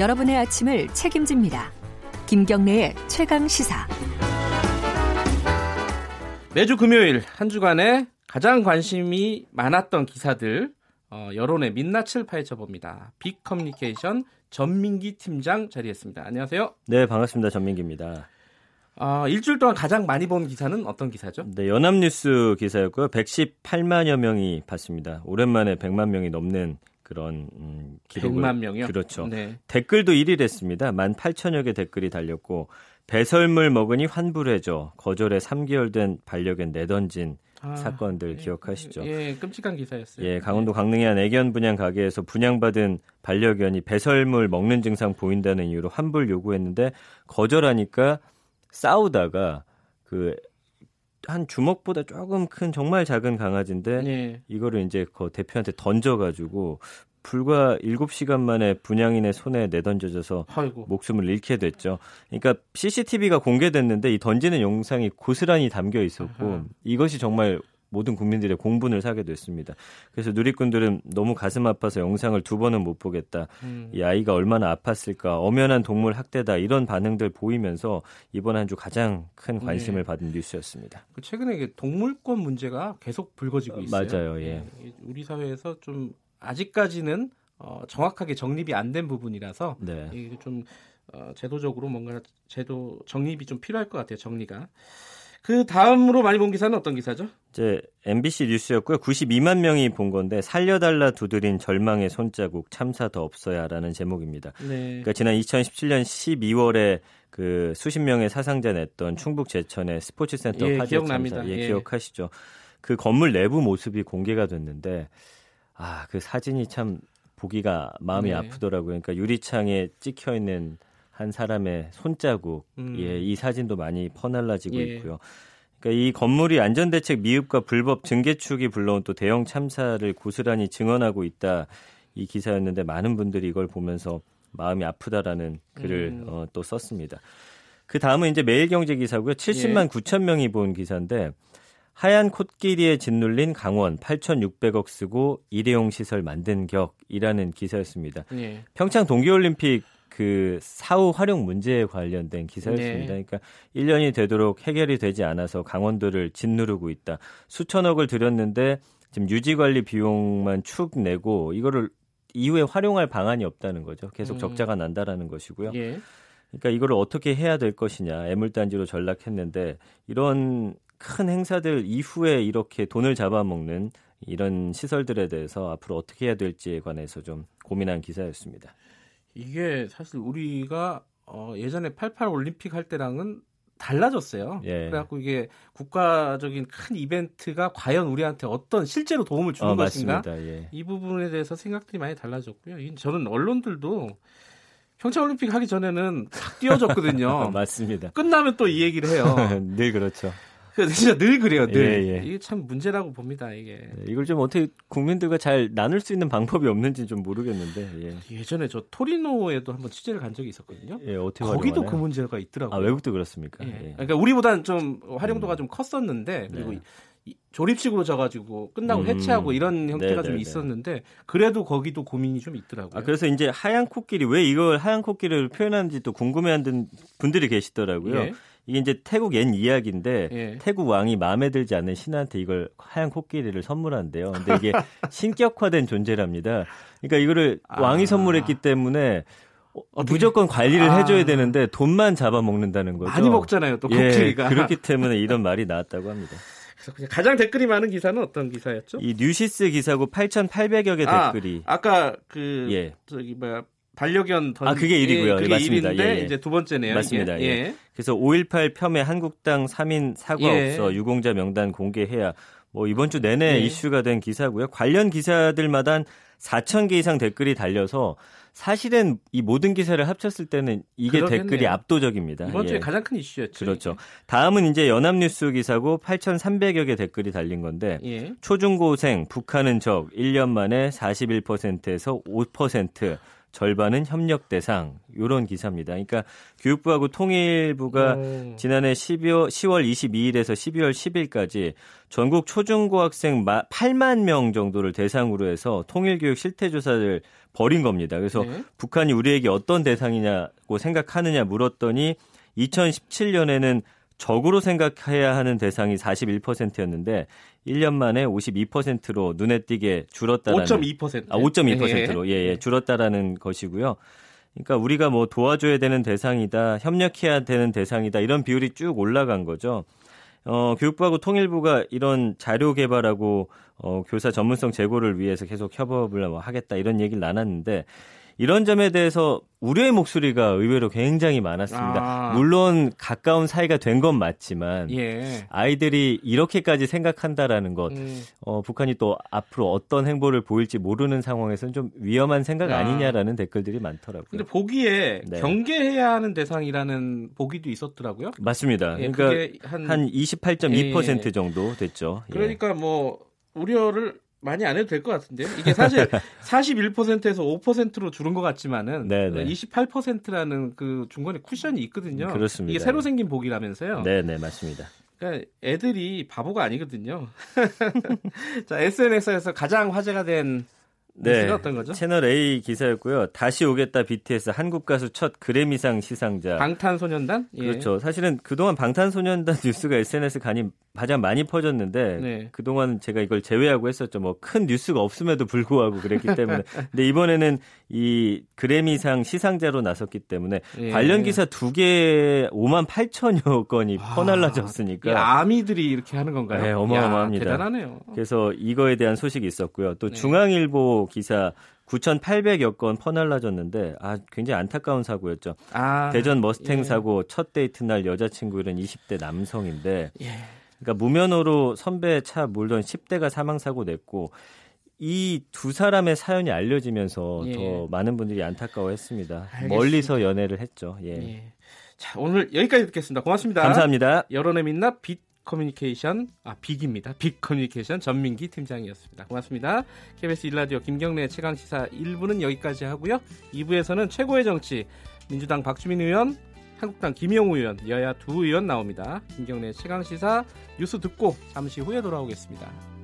여러분의 아침을 책임집니다. 김경래의 최강 시사. 매주 금요일 한 주간에 가장 관심이 많았던 기사들 어, 여론의 민낯을 파헤쳐 봅니다. 빅 커뮤니케이션 전민기 팀장 자리했습니다. 안녕하세요. 네, 반갑습니다. 전민기입니다. 어, 일주일 동안 가장 많이 본 기사는 어떤 기사죠? 네, 연합뉴스 기사였고요. 118만여 명이 봤습니다. 오랜만에 100만 명이 넘는 그런 음, 기록을 100만 명이요? 그렇죠. 네. 댓글도 1위를 했습니다. 18,000여 개 댓글이 달렸고 배설물 먹으니 환불해줘. 거절에 3개월 된 반려견 내던진 아, 사건들 예, 기억하시죠? 예, 끔찍한 기사였어요. 예, 강원도 강릉의 한 애견 분양 가게에서 분양받은 반려견이 배설물 먹는 증상 보인다는 이유로 환불 요구했는데 거절하니까 싸우다가 그 한 주먹보다 조금 큰 정말 작은 강아지인데 예. 이거를 이제 그 대표한테 던져가지고 불과 7시간 만에 분양인의 손에 내던져져서 아이고. 목숨을 잃게 됐죠. 그러니까 CCTV가 공개됐는데 이 던지는 영상이 고스란히 담겨 있었고 아하. 이것이 정말 모든 국민들의 공분을 사게 됐습니다. 그래서 누리꾼들은 너무 가슴 아파서 영상을 두 번은 못 보겠다. 음. 이 아이가 얼마나 아팠을까. 엄연한 동물 학대다. 이런 반응들 보이면서 이번 한 주 가장 큰 관심을 네. 받은 뉴스였습니다. 그 최근에 이게 동물권 문제가 계속 불거지고 어, 있어요. 맞아요, 예. 이- 우리 사회에서 좀 아직까지는 어, 정확하게 정립이 안 된 부분이라서 네. 이게 좀 어, 제도적으로 뭔가 제도 정립이 좀 필요할 것 같아요. 정리가. 그 다음으로 많이 본 기사는 어떤 기사죠? 이제 MBC 뉴스였고요. 92만 명이 본 건데 살려달라 두드린 절망의 손자국 참사 더 없어야라는 제목입니다. 네. 그러니까 지난 2017년 12월에 그 수십 명의 사상자 냈던 충북 제천의 스포츠센터 예, 화재 기억납니다. 참사, 예, 예. 기억하시죠? 그 건물 내부 모습이 공개가 됐는데 아 그 사진이 참 보기가 마음이 네. 아프더라고요. 그러니까 유리창에 찍혀 있는 한 사람의 손자국, 음. 예, 이 사진도 많이 퍼날라지고 예. 있고요. 그러니까 이 건물이 안전대책 미흡과 불법 증개축이 불러온 또 대형 참사를 고스란히 증언하고 있다 이 기사였는데 많은 분들이 이걸 보면서 마음이 아프다라는 글을 음. 어, 또 썼습니다. 그 다음은 이제 매일경제 기사고요. 70만 예. 9천 명이 본 기사인데 하얀 콧길이에 짓눌린 강원 8,600억 쓰고 일회용 시설 만든 격이라는 기사였습니다. 예. 평창 동계올림픽 그 사후 활용 문제에 관련된 기사였습니다. 네. 그러니까 1년이 되도록 해결이 되지 않아서 강원도를 짓누르고 있다. 수천억을 들였는데 지금 유지 관리 비용만 축 내고 이거를 이후에 활용할 방안이 없다는 거죠. 계속 음. 적자가 난다라는 것이고요. 예. 그러니까 이거를 어떻게 해야 될 것이냐 애물단지로 전락했는데 이런 큰 행사들 이후에 이렇게 돈을 잡아먹는 이런 시설들에 대해서 앞으로 어떻게 해야 될지에 관해서 좀 고민한 기사였습니다. 이게 사실 우리가 어, 예전에 88 올림픽 할 때랑은 달라졌어요. 예. 그래갖고 이게 국가적인 큰 이벤트가 과연 우리한테 어떤 실제로 도움을 주는 어, 것인가? 예. 이 부분에 대해서 생각들이 많이 달라졌고요. 이- 저는 언론들도 평창 올림픽 하기 전에는 탁 띄워줬거든요. 맞습니다. 끝나면 또 이 얘기를 해요. 늘 그렇죠. 진짜 늘 그래요. 늘 예, 예. 이게 참 문제라고 봅니다. 이게 네, 이걸 좀 어떻게 국민들과 잘 나눌 수 있는 방법이 없는지 좀 모르겠는데. 예. 예전에 저 토리노에도 한번 취재를 간 적이 있었거든요. 예, 어떻게 거기도 활용하나요? 그 문제가 있더라고요. 아, 외국도 그렇습니까? 예. 예. 그러니까 우리보다는 좀 활용도가 좀 컸었는데 그리고 네. 조립식으로 져가지고 끝나고 음. 해체하고 이런 형태가 네, 좀 네, 네. 있었는데 그래도 거기도 고민이 좀 있더라고요. 아, 그래서 이제 하얀 코끼리 왜 이걸 하얀 코끼리를 표현하는지 또 궁금해하는 분들이 계시더라고요. 예. 이게 이제 태국 옛 이야기인데 예. 태국 왕이 마음에 들지 않는 신한테 이걸 하얀 코끼리를 선물한대요. 근데 이게 신격화된 존재랍니다. 그러니까 이거를 아. 왕이 선물했기 때문에 어, 어떻게- 무조건 관리를 아. 해줘야 되는데 돈만 잡아먹는다는 거죠. 많이 먹잖아요, 또 코끼리가. 예, 그렇기 때문에 이런 말이 나왔다고 합니다. 그래서 가장 댓글이 많은 기사는 어떤 기사였죠? 이 뉴시스 기사고 8,800여 개 아, 댓글이 아까 그 예. 저기 뭐야 반려견 던 아, 그게 일이고요. 예, 네, 그게 맞습니다. 1인데 예, 예. 이제 두 번째네요. 맞습니다. 이게. 예. 그래서 5.18 폄훼 한국당 3인 사과 예. 없어 유공자 명단 공개해야 뭐 이번 주 내내 예. 이슈가 된 기사고요. 관련 기사들마다 한 4천 개 이상 댓글이 달려서 사실은 이 모든 기사를 합쳤을 때는 이게 그러겠네요. 댓글이 압도적입니다. 이번 주에 예. 가장 큰 이슈였죠. 그렇죠. 다음은 이제 연합뉴스 기사고 8,300여 개 댓글이 달린 건데. 예. 초중고생 북한은 적 1년 만에 41%에서 5% 절반은 협력 대상 요런 기사입니다. 그러니까 교육부하고 통일부가 오. 지난해 12월, 10월 22일에서 12월 10일까지 전국 초중고 학생 8만 명 정도를 대상으로 해서 통일 교육 실태 조사를 벌인 겁니다. 그래서 네. 북한이 우리에게 어떤 대상이냐고 생각하느냐 물었더니 2017년에는 적으로 생각해야 하는 대상이 41%였는데 1년 만에 52%로 눈에 띄게 줄었다는 5.2% 아, 5.2%로 예, 예, 줄었다라는 것이고요. 그러니까 우리가 뭐 도와줘야 되는 대상이다, 협력해야 되는 대상이다 이런 비율이 쭉 올라간 거죠. 어, 교육부하고 통일부가 이런 자료 개발하고 어, 교사 전문성 제고를 위해서 계속 협업을 뭐 하겠다 이런 얘기를 나눴는데 이런 점에 대해서 우려의 목소리가 의외로 굉장히 많았습니다. 아. 물론 가까운 사이가 된 건 맞지만 예. 아이들이 이렇게까지 생각한다라는 것, 음. 어, 북한이 또 앞으로 어떤 행보를 보일지 모르는 상황에서는 좀 위험한 생각 아. 니냐라는 댓글들이 많더라고요. 근데 보기에 네. 경계해야 하는 대상이라는 보기도 있었더라고요. 맞습니다. 예, 그러니까 한, 한 28.2% 예. 정도 됐죠. 예. 그러니까 뭐 우려를 많이 안 해도 될 것 같은데요. 이게 사실 41%에서 5%로 줄은 것 같지만은 네네. 28%라는 그 중간에 쿠션이 있거든요. 그렇습니다. 이게 새로 생긴 복이라면서요. 네, 네, 맞습니다. 그러니까 애들이 바보가 아니거든요. 자, SNS에서 가장 화제가 된 네. 어떤 거죠? 채널 A 기사였고요. 다시 오겠다 BTS 한국 가수 첫 그래미상 시상자. 방탄소년단? 예. 그렇죠. 사실은 그동안 방탄소년단 뉴스가 SNS 간이 가장 많이 퍼졌는데 네. 그동안 제가 이걸 제외하고 했었죠. 뭐 큰 뉴스가 없음에도 불구하고 그랬기 때문에. 근데 이번에는 이 그래미상 시상자로 나섰기 때문에 예. 관련 기사 두개 5만 8천여 건이 아, 퍼날라졌으니까. 아미들이 이렇게 하는 건가요? 네, 어마어마합니다. 야, 대단하네요. 그래서 이거에 대한 소식이 있었고요. 또 네. 중앙일보 기사 9,800여 건 퍼날라졌는데 아 굉장히 안타까운 사고였죠. 아, 대전 머스탱 예. 사고 첫 데이트 날 여자친구 는 20대 남성인데 예. 그러니까 무면허로 선배 차 몰던 10대가 사망 사고 냈고 이 두 사람의 사연이 알려지면서 예. 더 많은 분들이 안타까워했습니다. 알겠습니다. 멀리서 연애를 했죠. 예. 예. 자 오늘 여기까지 듣겠습니다. 고맙습니다. 감사합니다. 여론의 민낯 빛 커뮤니케이션 아 빅입니다. 빅 커뮤니케이션 전민기 팀장이었습니다. 고맙습니다. KBS 일라디오 김경래 최강 시사 1부는 여기까지 하고요. 2부에서는 최고의 정치 민주당 박주민 의원, 한국당 김영우 의원, 여야 두 의원 나옵니다. 김경래 최강 시사 뉴스 듣고 잠시 후에 돌아오겠습니다.